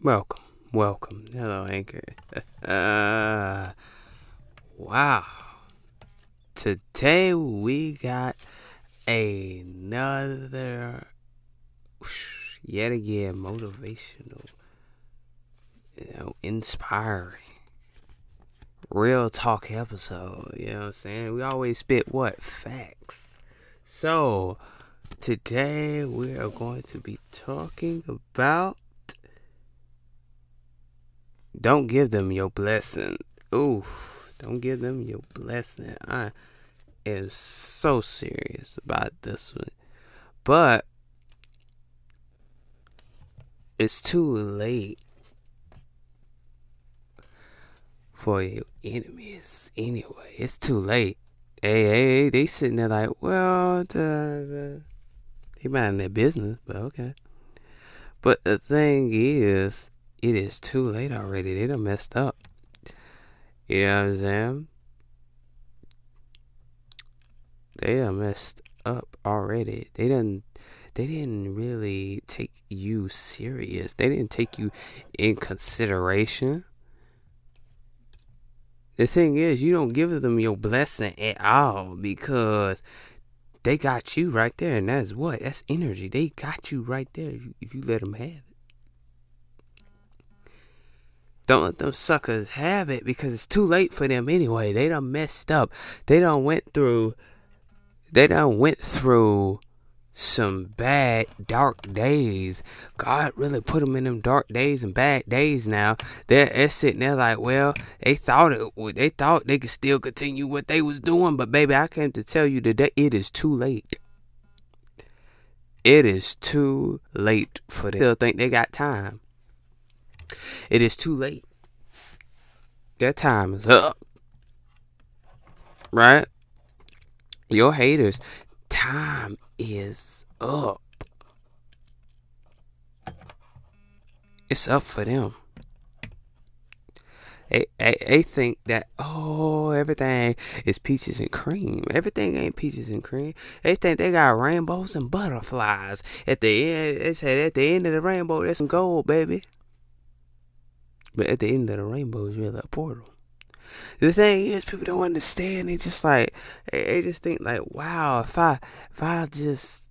Welcome, welcome. Hello, Anchor. Uh, wow. Today we got another, yet again, motivational, you know, inspiring, real talk episode. You know what I'm saying? We always spit what? Facts. So, today we are going to be talking about don't give them your blessing. Oof. Don't give them your blessing. I am so serious about this one. But it's too late for your enemies anyway. It's too late. Hey, hey, they sitting there like, well, the, they mind their business, but okay. But the thing is, it is too late already. They done messed up. You know what I'm saying? They done messed up already. They didn't they didn't really take you serious. They didn't take you in consideration. The thing is, you don't give them your blessing at all because they got you right there, and that's what? That's energy. They got you right there if you let them have it. Don't let them suckers have it because it's too late for them anyway. They done messed up. They done went through they done went through some bad dark days. God really put them in them dark days and bad days now. They're, they're sitting there like, well, they thought it they thought they could still continue what they was doing, but baby, I came to tell you today it is too late. It is too late for them. Still think they got time. It is too late. Their time is up. Right? Your haters, time is up. It's up for them. They, they, they think that oh everything is peaches and cream. Everything ain't peaches and cream. They think they got rainbows and butterflies. At the end, they said at the end of the rainbow, there's some gold, baby. But at the end of the rainbow is really a portal. The thing is, people don't understand. They just like they just think like, wow, if I if I just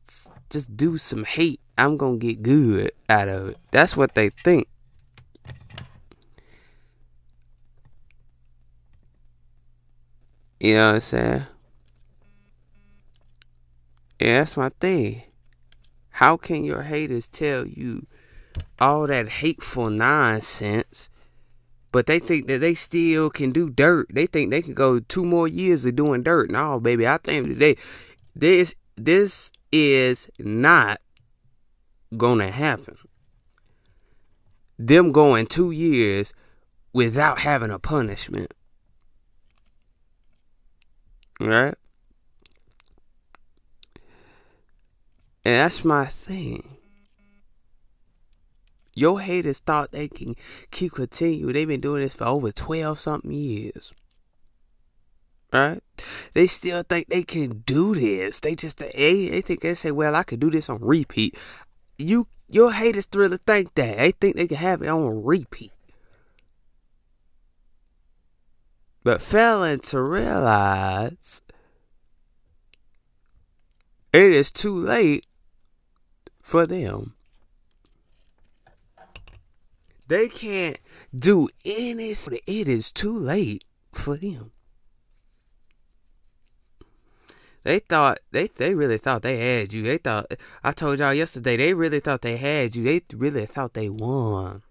just do some hate, I'm gonna get good out of it. That's what they think. You know what I'm saying? Yeah, that's my thing. How can your haters tell you all that hateful nonsense but they think that they still can do dirt. They think they can go two more years of doing dirt. No, baby, I think today this this is not gonna happen. Them going two years without having a punishment. Right? And that's my thing. Your haters thought they can keep continue. They've been doing this for over 12 something years. Right? They still think they can do this. They just they, they think they say, well, I could do this on repeat. You your haters really think that. They think they can have it on repeat. But failing to realize it is too late for them. They can't do anything. It is too late for them. They thought they they really thought they had you. They thought I told y'all yesterday they really thought they had you. They really thought they won.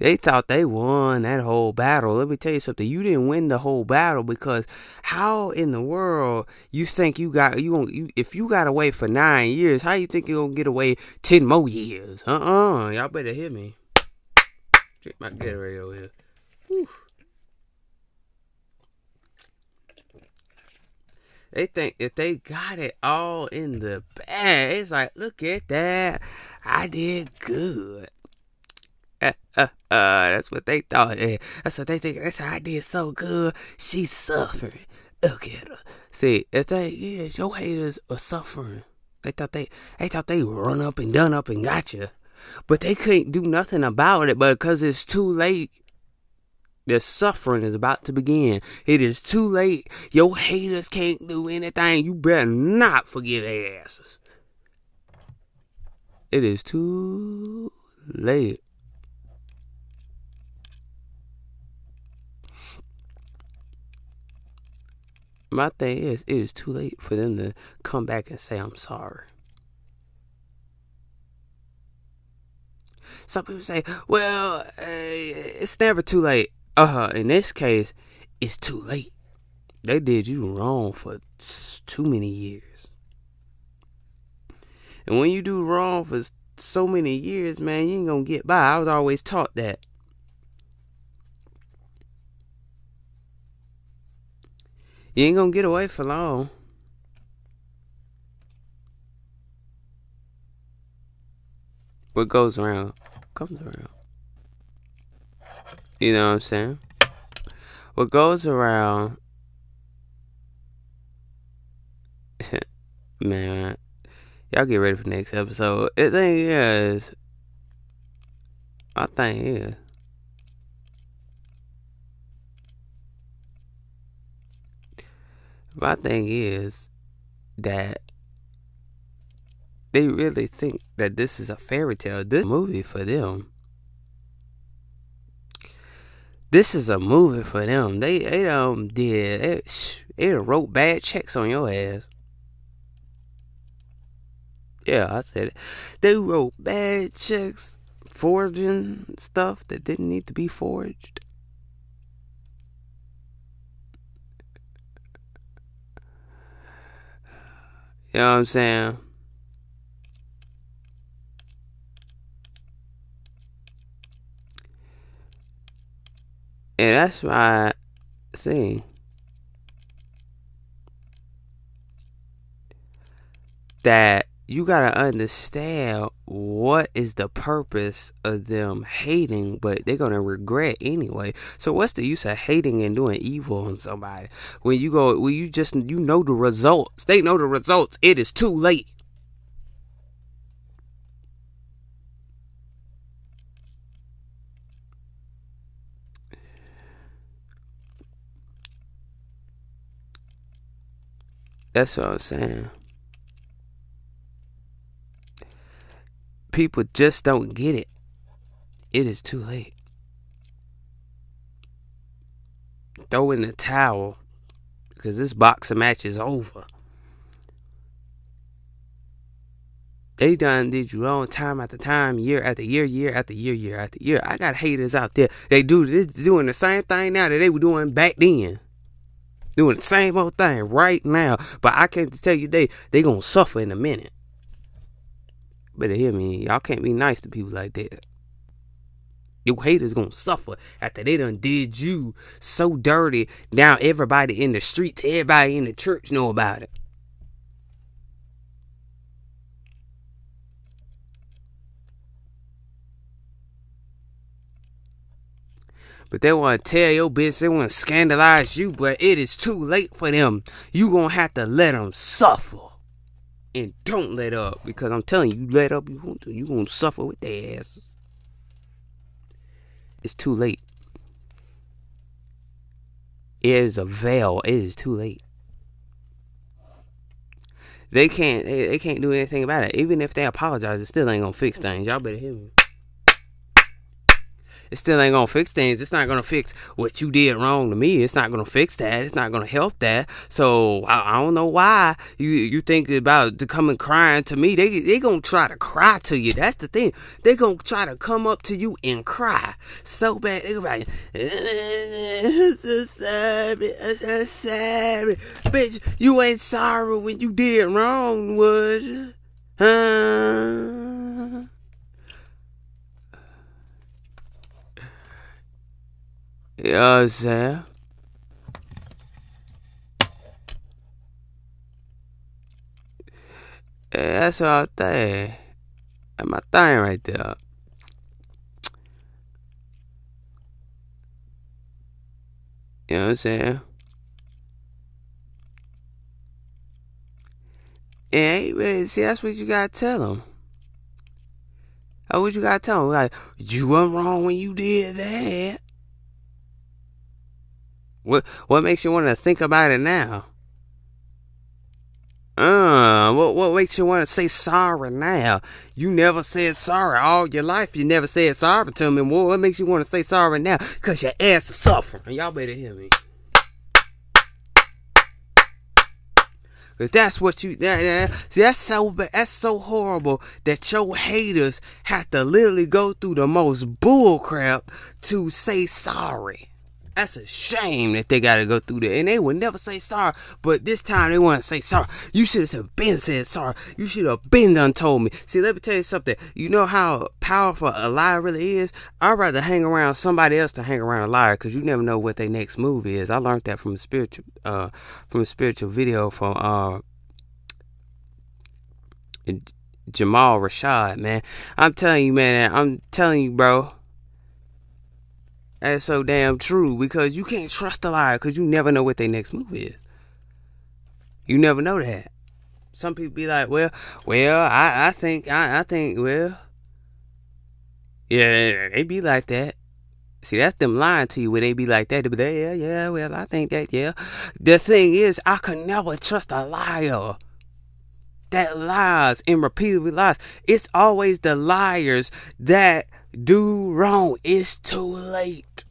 They thought they won that whole battle. Let me tell you something. You didn't win the whole battle because how in the world you think you got you going you if you got away for nine years, how you think you're gonna get away ten more years? Uh uh-uh. uh. you all better hear me. Drink my Gatorade over here. Whew. They think if they got it all in the bag, it's like, look at that. I did good. Uh, that's what they thought. That's what they think. That's how I did so good. She's suffering. Look at her. See, the thing is, your haters are suffering. They thought they they thought they run up and done up and got you, but they couldn't do nothing about it But because it's too late. The suffering is about to begin. It is too late. Your haters can't do anything. You better not forget their asses. It is too late. My thing is, it is too late for them to come back and say, I'm sorry. Some people say, well, uh, it's never too late. Uh huh. In this case, it's too late. They did you wrong for too many years. And when you do wrong for so many years, man, you ain't gonna get by. I was always taught that. You ain't gonna get away for long. What goes around comes around. You know what I'm saying? What goes around, man. Y'all get ready for the next episode. The thing is, my thing is, my thing is that they really think that this is a fairy tale. This movie for them. This is a movie for them. They they um did it, it wrote bad checks on your ass. Yeah, I said it. They wrote bad checks, forging stuff that didn't need to be forged. You know what I'm saying? And that's my thing. That you gotta understand what is the purpose of them hating, but they're gonna regret anyway. So what's the use of hating and doing evil on somebody when you go when you just you know the results? They know the results. It is too late. That's what I'm saying. People just don't get it. It is too late. Throw in the towel because this boxing match is over. They done did you wrong time after time, year after year, year after year, year after year. I got haters out there. They do this doing the same thing now that they were doing back then doing the same old thing right now. But I can't tell you they they gonna suffer in a minute. Better hear me. Y'all can't be nice to people like that. Your haters gonna suffer after they done did you so dirty. Now everybody in the streets, everybody in the church know about it. But they want to tell your bitch, they want to scandalize you, but it is too late for them. You gonna have to let them suffer. And don't let up, because I'm telling you, you let up, you want to, you gonna suffer with their asses. It's too late. It is a veil. It is too late. They can't. They, they can't do anything about it. Even if they apologize, it still ain't gonna fix things. Y'all better hear me it still ain't gonna fix things. It's not gonna fix what you did wrong to me. It's not gonna fix that. It's not gonna help that. So I, I don't know why you you think about to come and crying to me. They they gonna try to cry to you. That's the thing. They gonna try to come up to you and cry so bad. They gonna be like, I'm so sorry, I'm so sorry, bitch. You ain't sorry when you did wrong, was? Huh? You know what I'm saying? Yeah, that's all thing. That's my thing right there. You know what I'm saying? And see, that's what you gotta tell them. Oh, what you gotta tell them? Like, you weren't wrong when you did that. What what makes you want to think about it now? Uh, what what makes you want to say sorry now? You never said sorry all your life. You never said sorry to me. Well, what makes you want to say sorry now? Cause your ass is suffering. Y'all better hear me. If that's what you that, see, that's so that's so horrible that your haters have to literally go through the most bullcrap to say sorry. That's a shame that they gotta go through that. And they would never say sorry, but this time they want to say sorry. You should have been said sorry. You should have been done told me. See, let me tell you something. You know how powerful a lie really is? I'd rather hang around somebody else than hang around a liar because you never know what their next move is. I learned that from a spiritual uh from a spiritual video from uh Jamal Rashad, man. I'm telling you, man, I'm telling you, bro that's so damn true because you can't trust a liar because you never know what their next move is. You never know that. Some people be like, well, well, I, I think, I, I think, well, yeah, they be like that. See, that's them lying to you where they be like that. They yeah, yeah, well, I think that, yeah. The thing is, I can never trust a liar that lies and repeatedly lies. It's always the liars that do wrong. It's too late.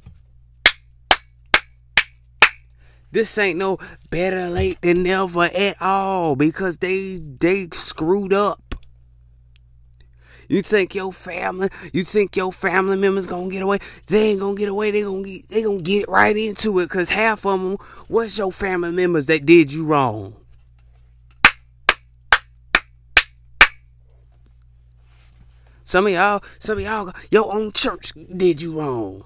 This ain't no better late than never at all because they they screwed up. You think your family, you think your family members gonna get away? They ain't gonna get away. They gonna get, they gonna get right into it. Cause half of them, what's your family members that did you wrong? Some of y'all, some of y'all, your own church did you wrong.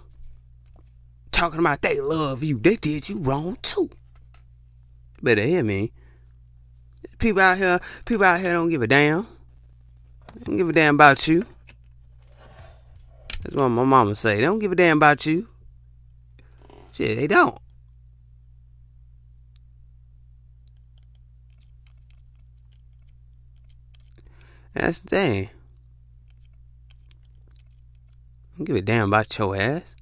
Talking about they love you, they did you wrong too. Better hear me. People out here, people out here don't give a damn. Don't give a damn about you. That's what my mama say. They don't give a damn about you. Shit, they don't. That's the thing. Don't give a damn about your ass.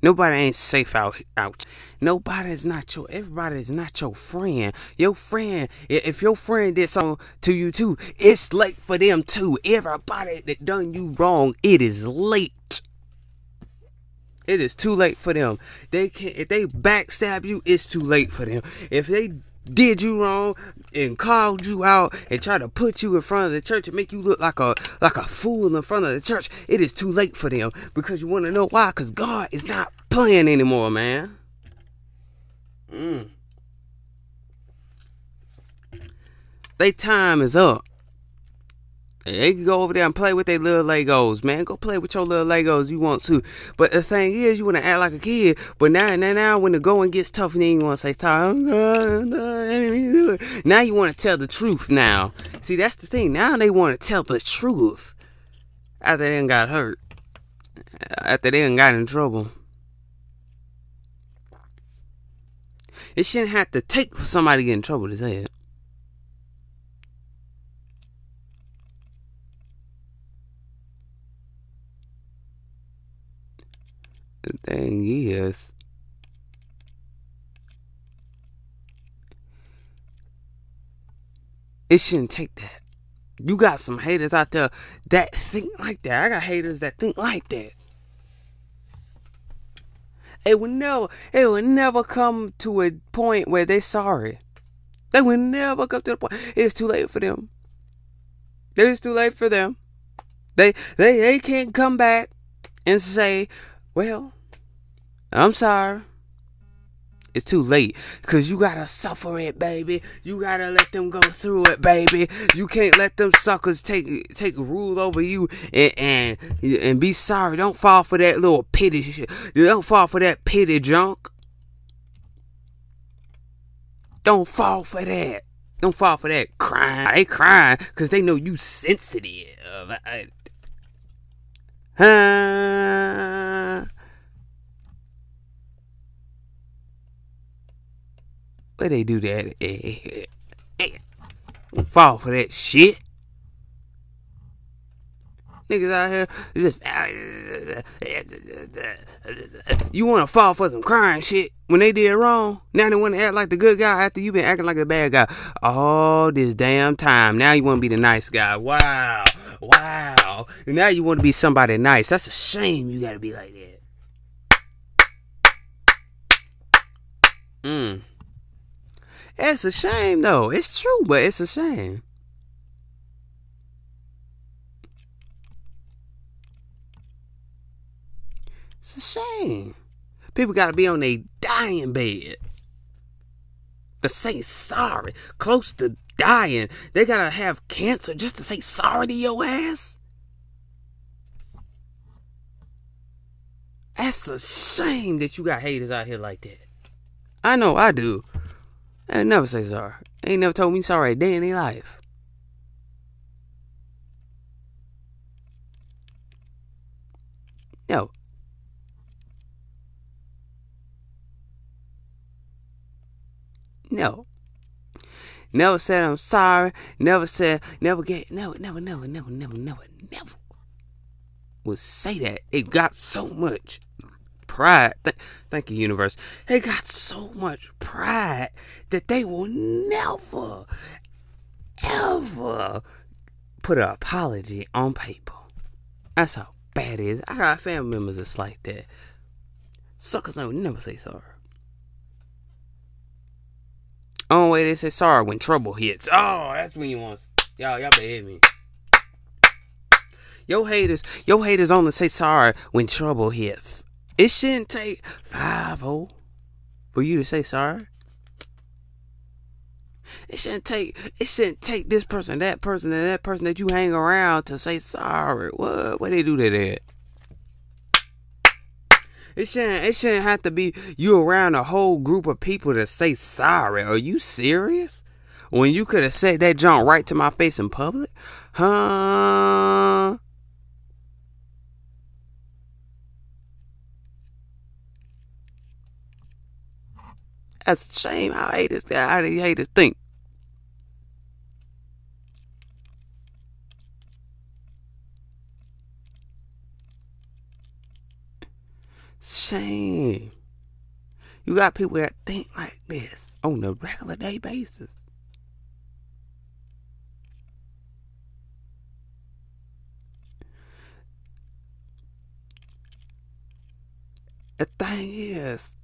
Nobody ain't safe out out. Nobody is not your everybody is not your friend. Your friend, if your friend did something to you too, it's late for them too. Everybody that done you wrong, it is late. It is too late for them. They can not if they backstab you, it's too late for them. If they did you wrong and called you out and tried to put you in front of the church and make you look like a like a fool in front of the church, it is too late for them because you want to know why? Because God is not playing anymore, man. Mm. They time is up. They can go over there and play with their little Legos, man. Go play with your little Legos you want to. But the thing is, you want to act like a kid. But now, now, now, when the going gets tough, and then you want to say, sorry, now you want to tell the truth now. See, that's the thing. Now they want to tell the truth after they got hurt. After they got in trouble. It shouldn't have to take for somebody to get in trouble to say it. The thing is, it shouldn't take that. You got some haters out there that think like that. I got haters that think like that. It would never, it would never come to a point where they're sorry. They would never come to the point. It is too late for them. It is too late for them. They, they, they can't come back and say, well, I'm sorry. It's too late. Cause you gotta suffer it, baby. You gotta let them go through it, baby. You can't let them suckers take take rule over you and and, and be sorry. Don't fall for that little pity shit. Don't fall for that pity junk. Don't fall for that. Don't fall for that crying. They crying because they know you sensitive. Huh? Where they do that? Eh, eh, eh, Don't fall for that shit. Niggas out here just you want to fall for some crying shit when they did wrong. Now they want to act like the good guy after you been acting like the bad guy all this damn time. Now you want to be the nice guy. Wow, wow. And now you want to be somebody nice. That's a shame. You got to be like that. Mm. It's a shame though. It's true, but it's a shame. It's a shame. People got to be on their dying bed to say sorry, close to dying. They got to have cancer just to say sorry to your ass. That's a shame that you got haters out here like that. I know I do. I never say sorry. They ain't never told me sorry a day in their life. No. No. Never said I'm sorry. Never said, never get, never, never, never, never, never, never, never would say that. It got so much pride. Th- thank you, universe. They got so much pride that they will never, ever put an apology on paper. That's how bad it is. I got family members that's like that. Suckers don't never say sorry. Only way they say sorry when trouble hits. Oh, that's when you want. Y'all, y'all better hit me. Yo haters, yo haters only say sorry when trouble hits. It shouldn't take five oh for you to say sorry. It shouldn't take it shouldn't take this person, that person, and that person that you hang around to say sorry. What what they do to that? It shouldn't it shouldn't have to be you around a whole group of people to say sorry. Are you serious? When you could have said that junk right to my face in public? Huh? That's a shame how haters how these haters think. Shame. You got people that think like this on a regular day basis. The thing is,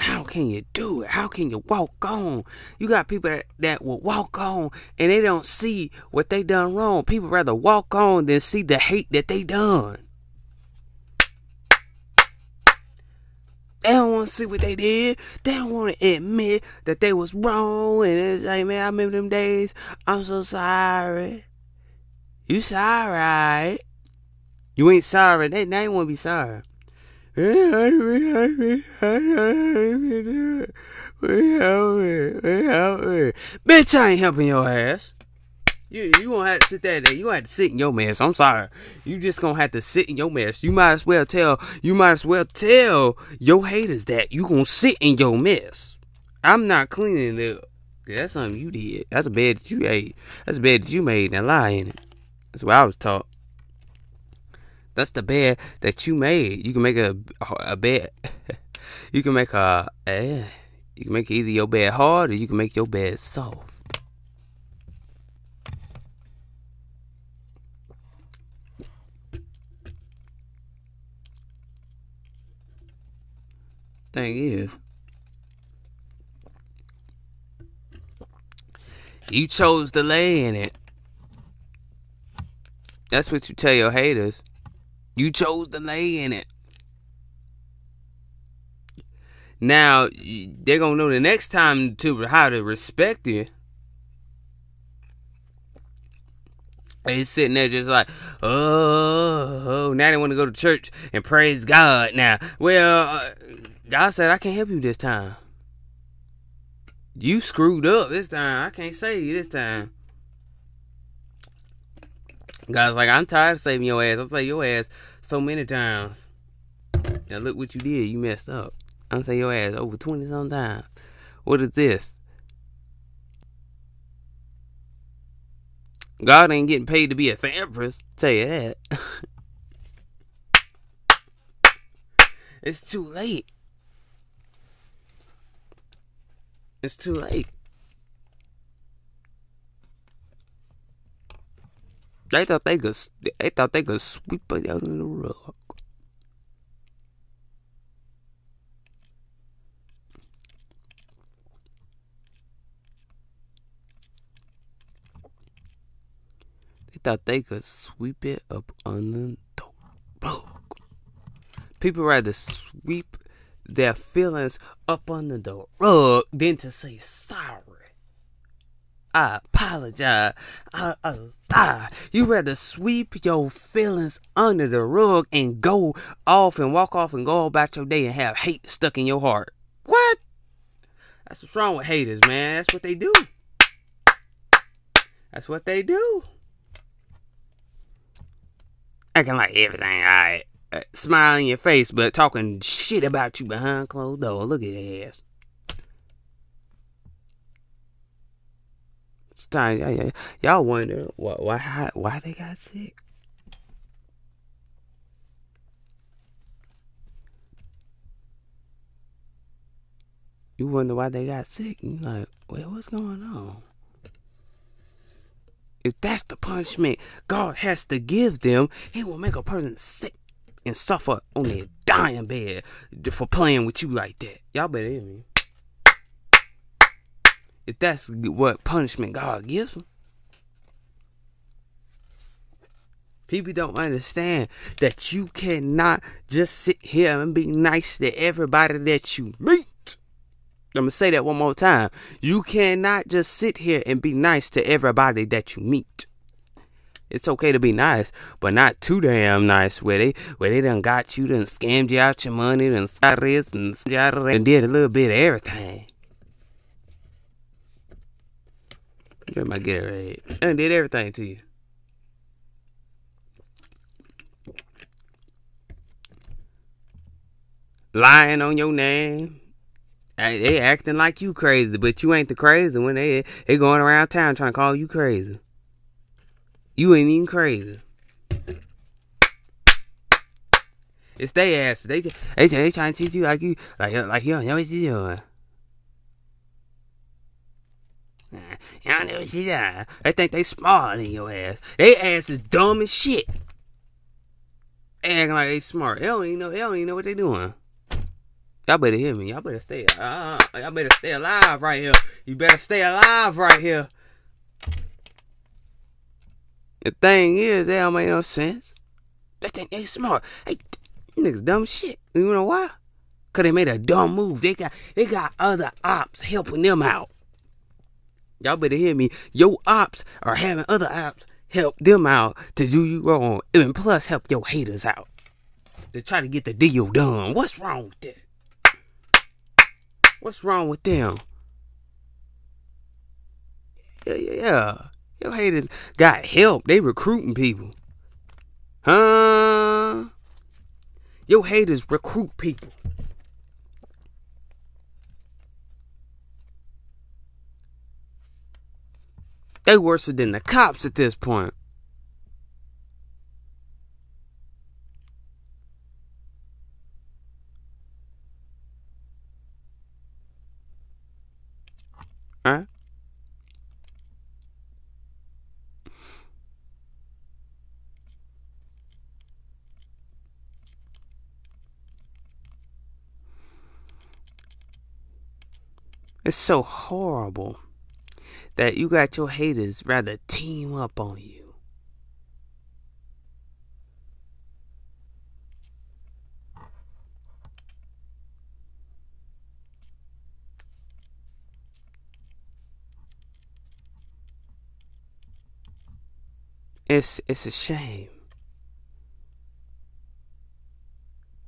how can you do it? How can you walk on? You got people that, that will walk on and they don't see what they done wrong. People rather walk on than see the hate that they done. They don't want to see what they did. They don't want to admit that they was wrong. And it's like, man, I remember them days. I'm so sorry. You sorry? You ain't sorry. They, they ain't want to be sorry. Bitch, I ain't helping your ass. You you gonna have to sit there. You gonna have to sit in your mess. I'm sorry. You just gonna have to sit in your mess. You might as well tell. You might as well tell your haters that you gonna sit in your mess. I'm not cleaning it up. That's something you did. That's a bed that you ate. That's a bed that you made and lie in it. That's what I was taught. That's the bed that you made. You can make a a bed. you can make a, a you can make either your bed hard or you can make your bed soft. Thing is, you chose to lay in it. That's what you tell your haters. You chose to lay in it. Now they're gonna know the next time to how to respect you. They sitting there just like, oh, now they want to go to church and praise God. Now, well, uh, God said I can't help you this time. You screwed up this time. I can't save you this time. God's like, I'm tired of saving your ass. I'll save your ass so many times. Now look what you did. You messed up. I'm saying your ass over 20 some times. What is this? God ain't getting paid to be a therapist. Tell you that. it's too late. It's too late. They thought they could. They thought they could sweep it under the rug. They thought they could sweep it up under the rug. People rather sweep their feelings up under the rug than to say sorry. I apologize. I, I, I, you rather sweep your feelings under the rug and go off and walk off and go about your day and have hate stuck in your heart. What? That's what's wrong with haters, man. That's what they do. That's what they do. Acting like everything alright. Uh, smile in your face, but talking shit about you behind closed door. Look at that ass. Time. Y'all wonder why, why why they got sick. You wonder why they got sick. You like, well, what's going on? If that's the punishment God has to give them, He will make a person sick and suffer on their dying bed for playing with you like that. Y'all better hear me. If that's what punishment God gives them. People don't understand that you cannot just sit here and be nice to everybody that you meet. I'm to say that one more time. You cannot just sit here and be nice to everybody that you meet. It's okay to be nice, but not too damn nice where they where they done got you, done scammed you out your money, done this and, and did a little bit of everything. Get my Gatorade. And did everything to you. Lying on your name. They acting like you crazy, but you ain't the crazy when they they going around town trying to call you crazy. You ain't even crazy. It's they ass. They they they trying to teach you like you like like you don't know what you doing. Don't know you doing. They think they smarter than your ass. They ass is dumb as shit. Acting like they smart. They don't even know. They don't even know what they doing. Y'all better hear me. Y'all better stay. Uh, y'all better stay alive right here. You better stay alive right here. The thing is, they don't make no sense. They think they smart. Hey, niggas dumb shit. You know why? Cause they made a dumb move. They got they got other ops helping them out. Y'all better hear me. Your ops are having other ops help them out to do you wrong, and plus help your haters out to try to get the deal done. What's wrong with that? What's wrong with them? Yeah, yeah, yeah. Your haters got help. They recruiting people. Huh? Your haters recruit people. They worse than the cops at this point. Huh? It's so horrible that you got your haters rather team up on you. It's it's a shame.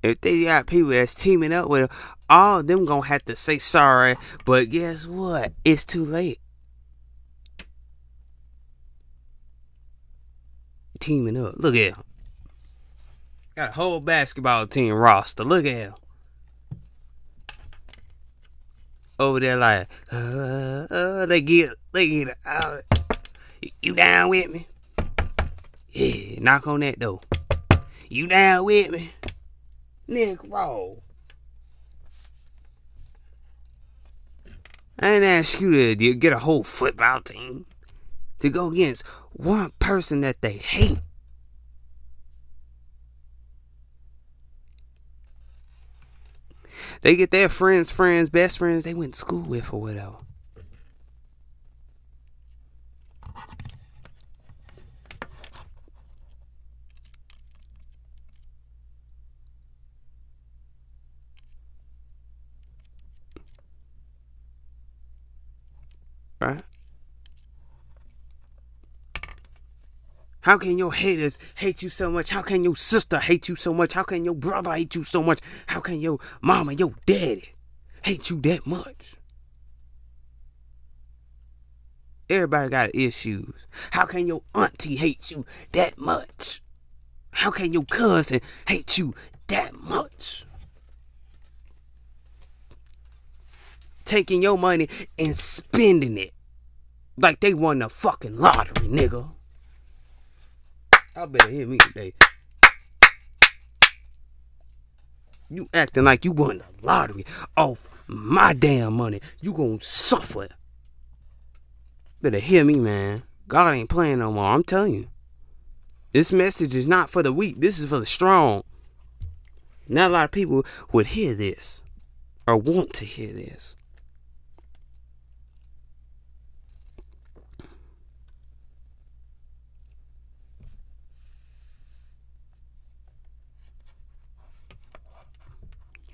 If they got people that's teaming up with them, all of them gonna have to say sorry. But guess what? It's too late. Teaming up. Look at him. Got a whole basketball team roster. Look at him. Over there, like, uh, uh, they get, they get, uh, You down with me? Yeah, knock on that door. You down with me? Nick roll. I ain't ask you to get a whole football team to go against one person that they hate. They get their friends, friends, best friends they went to school with or whatever. Right? How can your haters hate you so much? How can your sister hate you so much? How can your brother hate you so much? How can your mama, your daddy hate you that much? Everybody got issues. How can your auntie hate you that much? How can your cousin hate you that much? Taking your money and spending it like they won the fucking lottery, nigga. I better hear me today. You acting like you won the lottery off my damn money. You gonna suffer. Better hear me, man. God ain't playing no more. I'm telling you. This message is not for the weak. This is for the strong. Not a lot of people would hear this or want to hear this.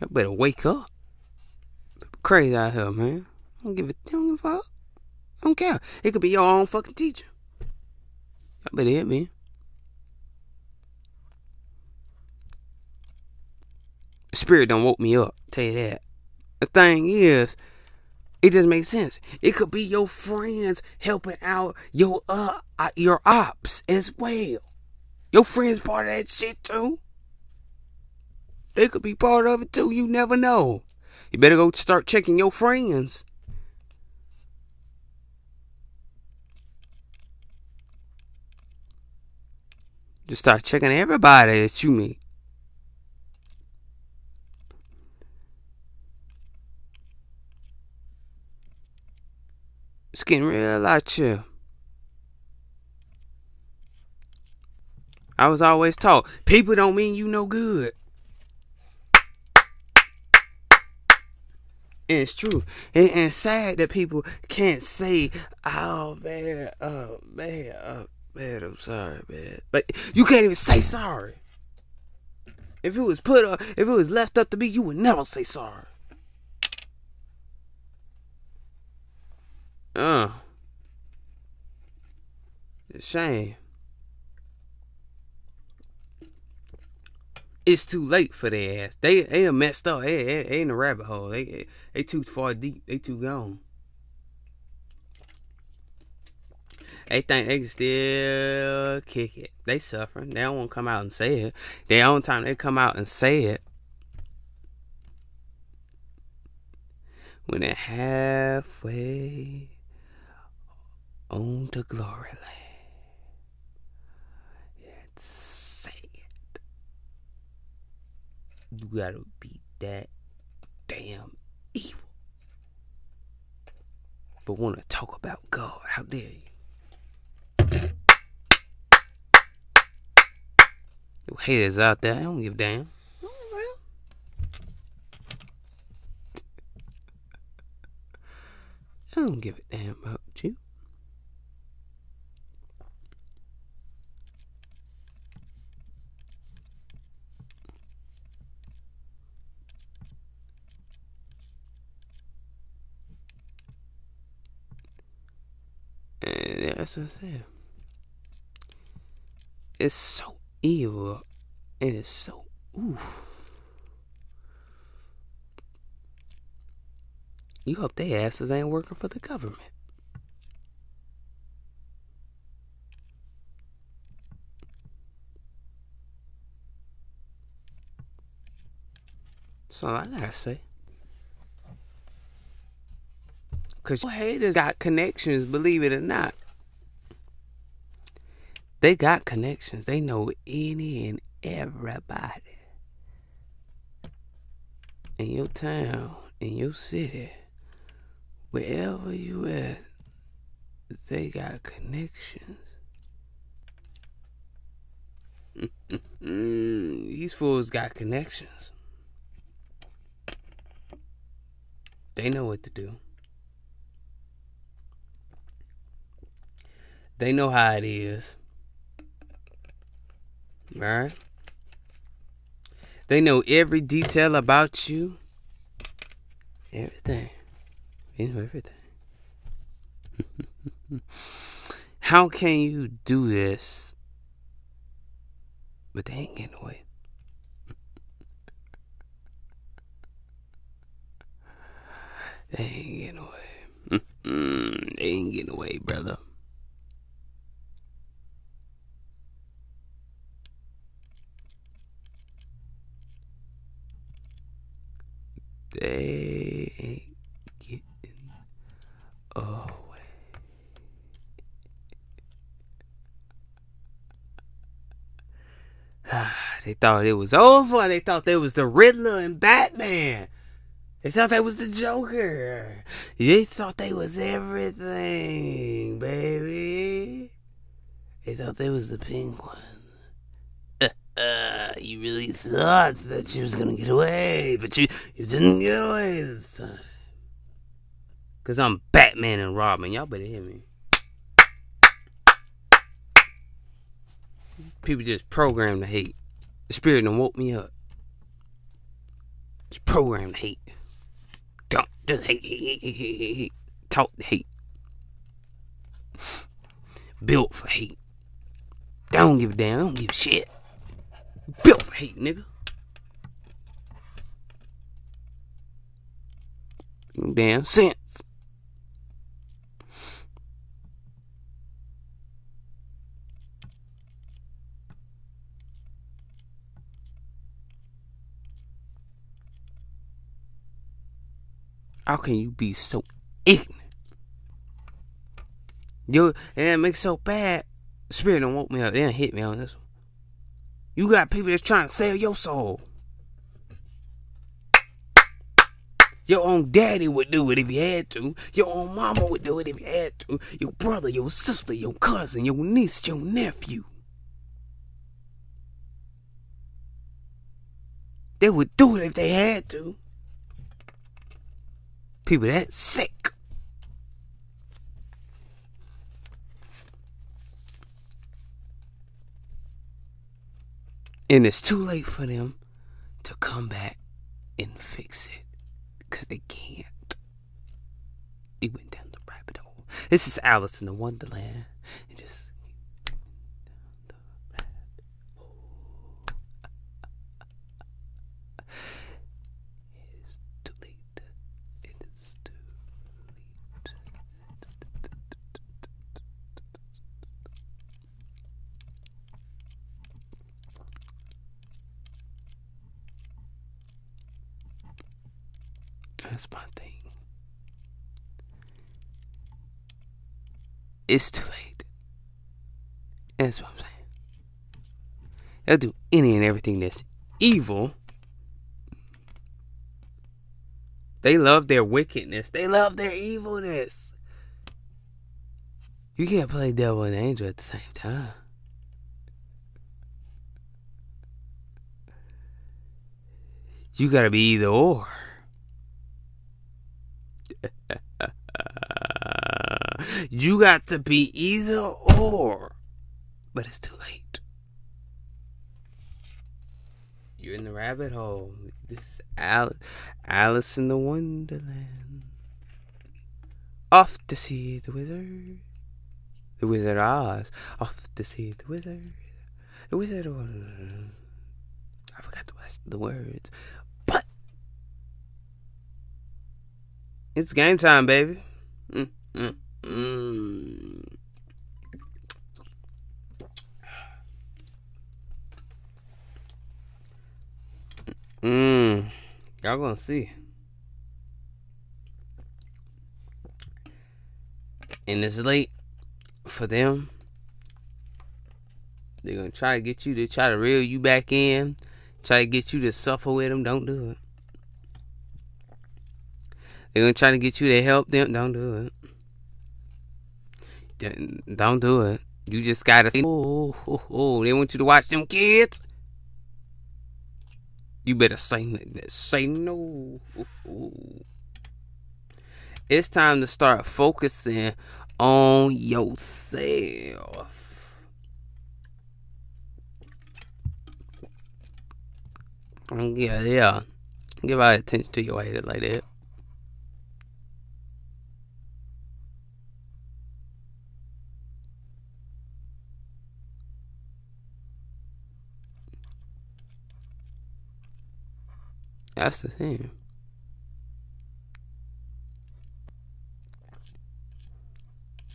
I better wake up. Crazy out here, man. I don't give a, I don't a fuck. I don't care. It could be your own fucking teacher. I better hit me. Spirit don't woke me up. Tell you that. The thing is, it doesn't make sense. It could be your friends helping out your uh your ops as well. Your friends part of that shit too. They could be part of it too. You never know. You better go start checking your friends. Just start checking everybody that you meet. It's getting real out here. I was always taught people don't mean you no good. And it's true. And, and sad that people can't say, oh, man, oh, man, oh, man, I'm sorry, man. But you can't even say sorry. If it was put up, if it was left up to me, you would never say sorry. Uh. It's shame. It's too late for their ass. They they are messed up. They, they, they in the rabbit hole. They they too far deep. They too gone. They think they can still kick it. They suffering. They don't want to come out and say it. The only time they come out and say it when they're halfway on to glory land. You gotta be that damn evil. But wanna talk about God. How dare you? You haters out there, I don't give a damn. I don't give a damn about you. And that's what I said. It's so evil. And it's so oof. You hope they asses ain't working for the government. So I gotta say. Cause haters got connections, believe it or not. They got connections. They know any and everybody in your town, in your city, wherever you at. They got connections. These fools got connections. They know what to do. They know how it is. Right? They know every detail about you. Everything. They know everything. How can you do this? But they ain't getting away. they ain't getting away. they ain't getting away, brother. They ain't getting away. they thought it was over. They thought they was the Riddler and Batman. They thought they was the Joker. They thought they was everything, baby. They thought they was the Penguin. Uh, you really thought that you was gonna get away, but you, you didn't get away this time. Cause I'm Batman and Robin. Y'all better hear me. People just programmed to hate. The spirit done woke me up. It's programmed to hate. Don't just hate, hate, hate, hate, hate. Talk to hate. Built for hate. Don't give a damn. Don't give a shit. Built for hate, nigga. Damn sense. How can you be so ignorant? Yo, and that makes so bad. Spirit don't woke me up. They don't hit me on this one. You got people that's trying to sell your soul. Your own daddy would do it if he had to. Your own mama would do it if he had to. Your brother, your sister, your cousin, your niece, your nephew. They would do it if they had to. People that sick. And it's too late for them to come back and fix it. Because they can't. They went down the rabbit hole. This is Alice in the Wonderland. And just It's too late. It is too late. That's my thing. It's too late. That's what I'm saying. They'll do any and everything that's evil. They love their wickedness. They love their evilness. You can't play devil and angel at the same time. You gotta be either or. You got to be either or. But it's too late. You're in the rabbit hole. This is Alice, Alice in the Wonderland. Off to see the wizard. The Wizard Oz. Off to see the wizard. The Wizard of I forgot the rest of the words. But it's game time, baby. Mm, mm, mm. Mm. Y'all gonna see. And it's late for them They're gonna try to get you to try to reel you back in, try to get you to suffer with them. Don't do it. They're gonna try to get you to help them. Don't do it. Don't do it. You just gotta say, oh, oh, oh, they want you to watch them kids. You better say say no. It's time to start focusing on yourself. Yeah, yeah. Give our attention to your haters like that. That's the thing.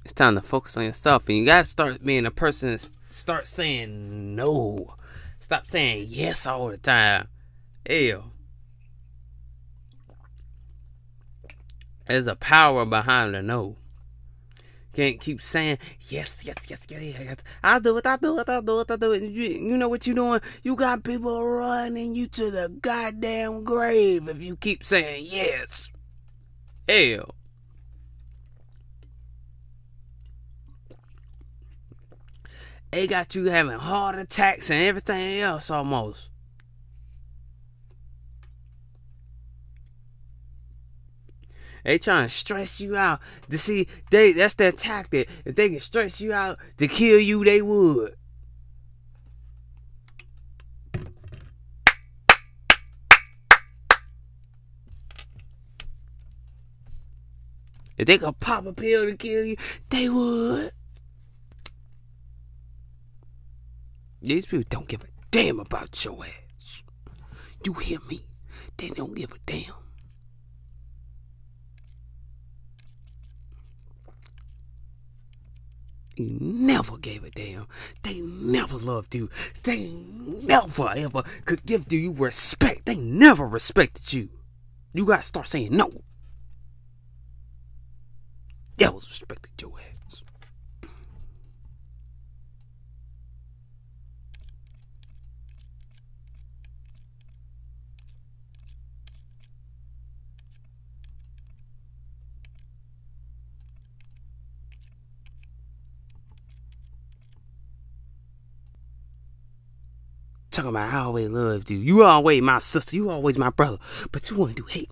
It's time to focus on yourself, and you gotta start being a person. Start saying no. Stop saying yes all the time. Hell, there's a power behind the no. Can't keep saying yes, yes, yes, yes, yes. I'll do it, I'll do it, I'll do it, I'll do it. You, you know what you're doing? You got people running you to the goddamn grave if you keep saying yes. Hell. They got you having heart attacks and everything else almost. They trying to stress you out. To see they that's their tactic. If they can stress you out to kill you, they would. If they could pop a pill to kill you, they would. These people don't give a damn about your ass. You hear me? They don't give a damn. You never gave a damn. They never loved you. They never ever could give you respect. They never respected you. You gotta start saying no. Devils respected your ass. Talking about I always loved you. You always my sister. You always my brother. But you want to do hate.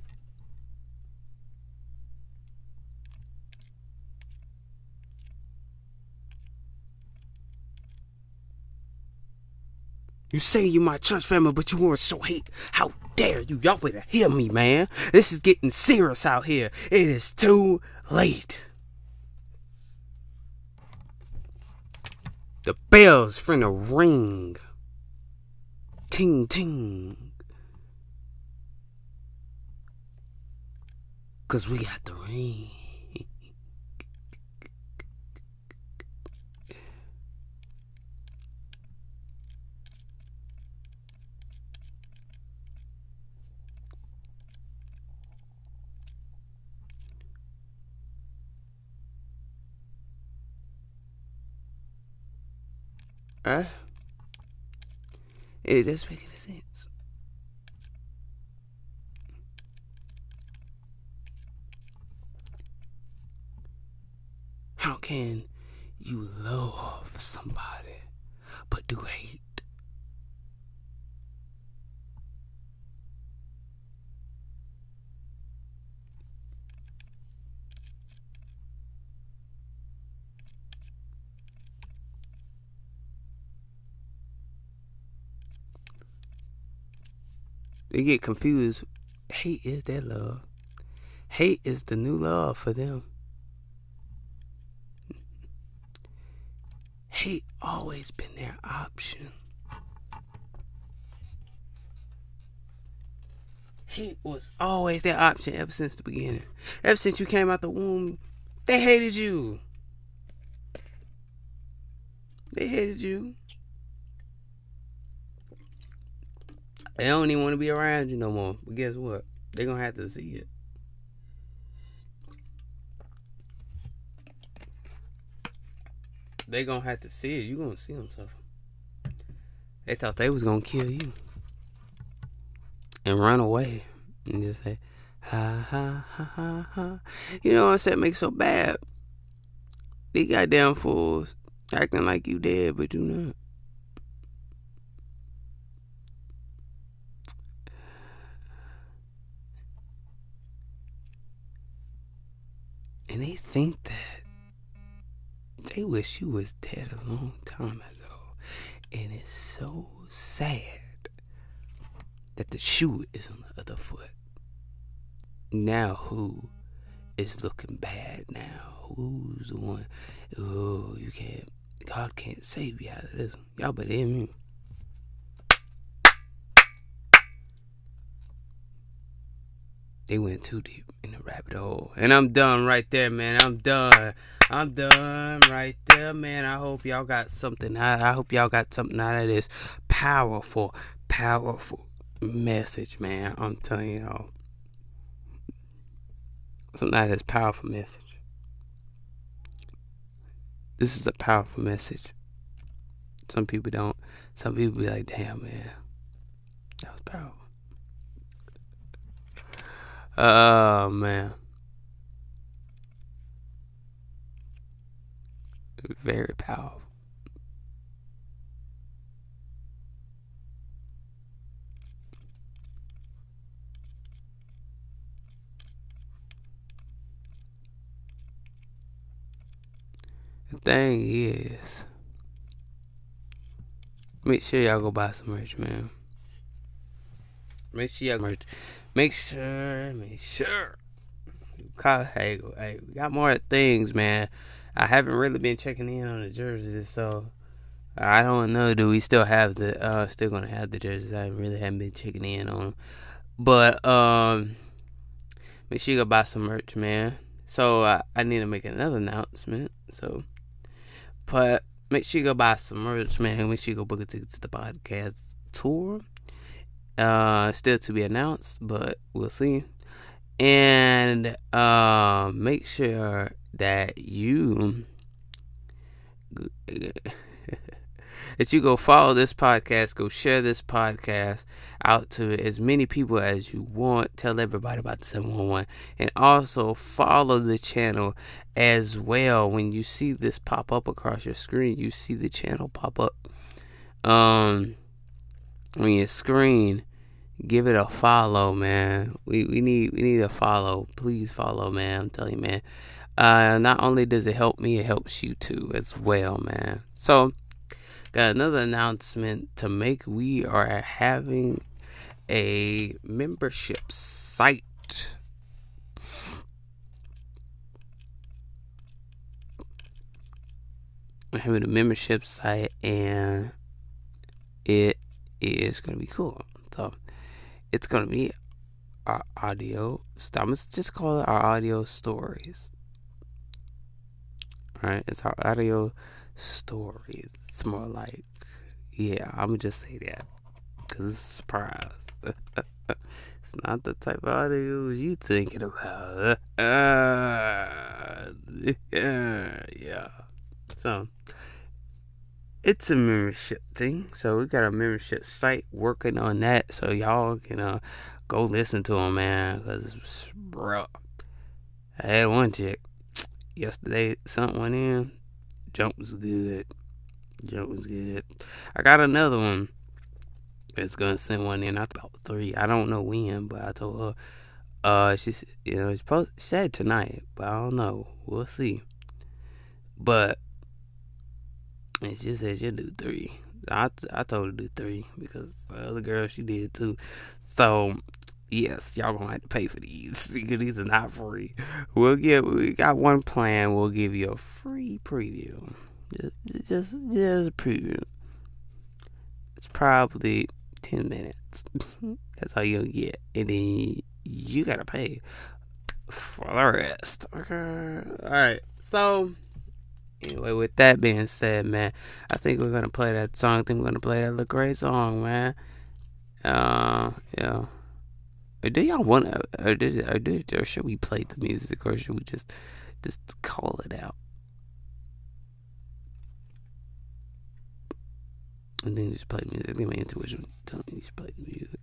You say you my church family, but you want to show hate. How dare you? Y'all better hear me, man. This is getting serious out here. It is too late. The bell's finna ring. Ting ting. Cause we got the ring. Huh? It doesn't make any sense. How can you love somebody but do hate? They get confused. Hate is their love. Hate is the new love for them. Hate always been their option. Hate was always their option ever since the beginning. Ever since you came out the womb, they hated you. They hated you. They don't even want to be around you no more. But guess what? They're gonna have to see it. They gonna have to see it. You gonna see them suffer. They thought they was gonna kill you and run away and just say, ha ha ha ha ha. You know what I'm saying? Makes so bad. These goddamn fools acting like you dead, but you not. And they think that they wish you was dead a long time ago. And it's so sad that the shoe is on the other foot. Now who is looking bad now? Who's the one? Oh, you can't. God can't save you out of this. Y'all better hear me. They went too deep in the rabbit hole. And I'm done right there, man. I'm done. I'm done right there, man. I hope y'all got something. I, I hope y'all got something out of this powerful, powerful message, man. I'm telling y'all. Something out of this powerful message. This is a powerful message. Some people don't. Some people be like, damn, man. That was powerful. Oh, man. Very powerful. The thing is, make sure y'all go buy some merch, man. Make sure y'all merch. Make sure, make sure. Hey, hey, we got more things, man. I haven't really been checking in on the jerseys, so I don't know. Do we still have the? Uh, still gonna have the jerseys? I really haven't been checking in on them, but um, make sure you go buy some merch, man. So uh, I need to make another announcement. So, but make sure you go buy some merch, man. Make sure you go book a ticket to the podcast tour. Uh, still to be announced, but we'll see. And uh, make sure that you that you go follow this podcast, go share this podcast out to as many people as you want. Tell everybody about the 711. And also follow the channel as well. When you see this pop up across your screen, you see the channel pop up. Um on your screen, give it a follow, man. We we need we need a follow. Please follow, man. I'm telling you, man. Uh, not only does it help me, it helps you too as well, man. So, got another announcement to make. We are having a membership site. We're having a membership site, and it is going to be cool. So, it's going to be our audio. I'm going to just call it our audio stories. Right? It's our audio stories. It's more like, yeah, I'm going to just say that. Because it's a surprise. it's not the type of audio you thinking about. Uh, yeah, yeah. So, it's a membership thing. So we got a membership site working on that. So y'all can uh, go listen to them, man. Cause bro, I had one chick yesterday. Something went in. Jump was good. Jump was good. I got another one. It's gonna send one in. I thought three. I don't know when, but I told her. Uh, she's you know, she said tonight, but I don't know. We'll see. But and she said she'll do three. I, I told her to do three because the other girl she did too. So yes, y'all gonna have to pay for these because these are not free. We'll give we got one plan. We'll give you a free preview. Just just just a preview. It's probably ten minutes. That's all you'll get, and then you gotta pay for the rest. Okay. All right. So anyway, with that being said, man, I think we're gonna play that song. I think we're gonna play that great song, man. Uh, yeah. Or do y'all want? Or, did, or, did, or should we play the music, or should we just just call it out? And then just play music. I think my intuition telling me to play music.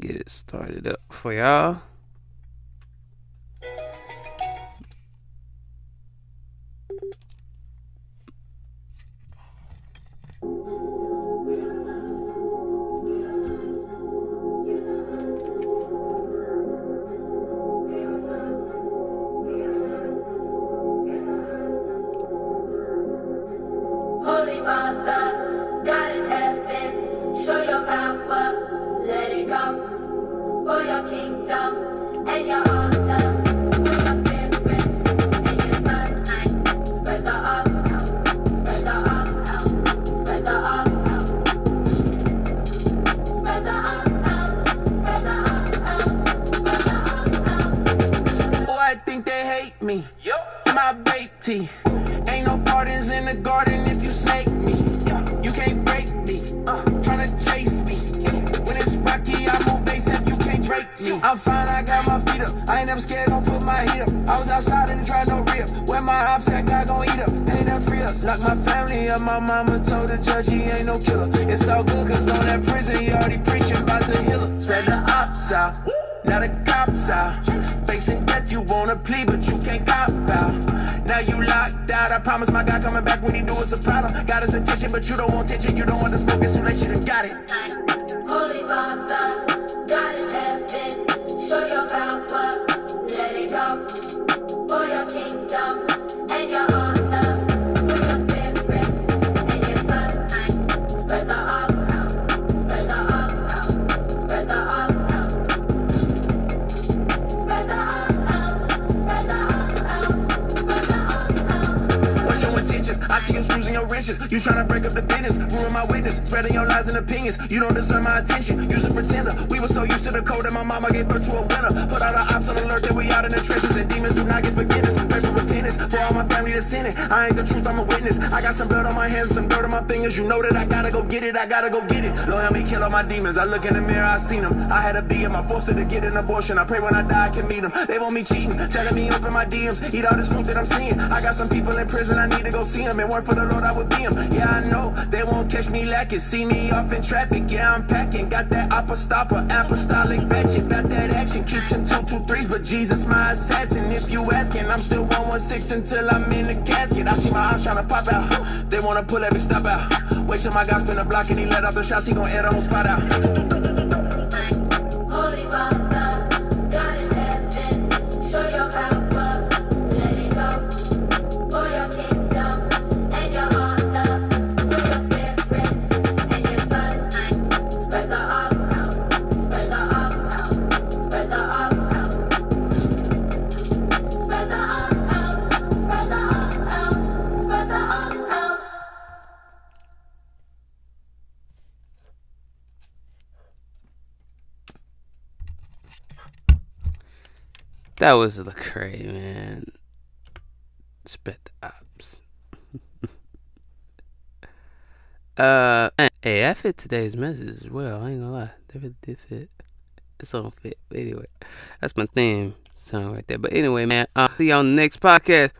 Get it started up for y'all. That's in it. I ain't the truth, I'm a witness. I got some blood on my hands, some dirt on my fingers. You know that I gotta go get it. I gotta go get it. Lord help me kill all my demons. I look in the mirror, I seen them. I had to be in my forced to get an abortion. I pray when I die I can meet them. They want me cheating, telling me open my DMs. Eat all this fruit that I'm seeing. I got some people in prison, I need to go see them. And work for the Lord, I would be them. Yeah, I know they won't catch me lacking. See me off in traffic, yeah, I'm packing. Got that apostopper, apostolic batchet. Got that action, them two, two, threes. But Jesus, my assassin. If you asking, I'm still 116 until I'm in the casket. I see my eyes trying to pop out. They wanna pull every stop out. Wait till my guy spin a block and he let off the shots. He gon' the whole spot out. That was Lecrae, man. Spit the ops. uh, hey, that fit today's message as well. I ain't gonna lie, that really did fit. It's on fit. Anyway, that's my theme song right there. But anyway, man, I'll see you on the next podcast.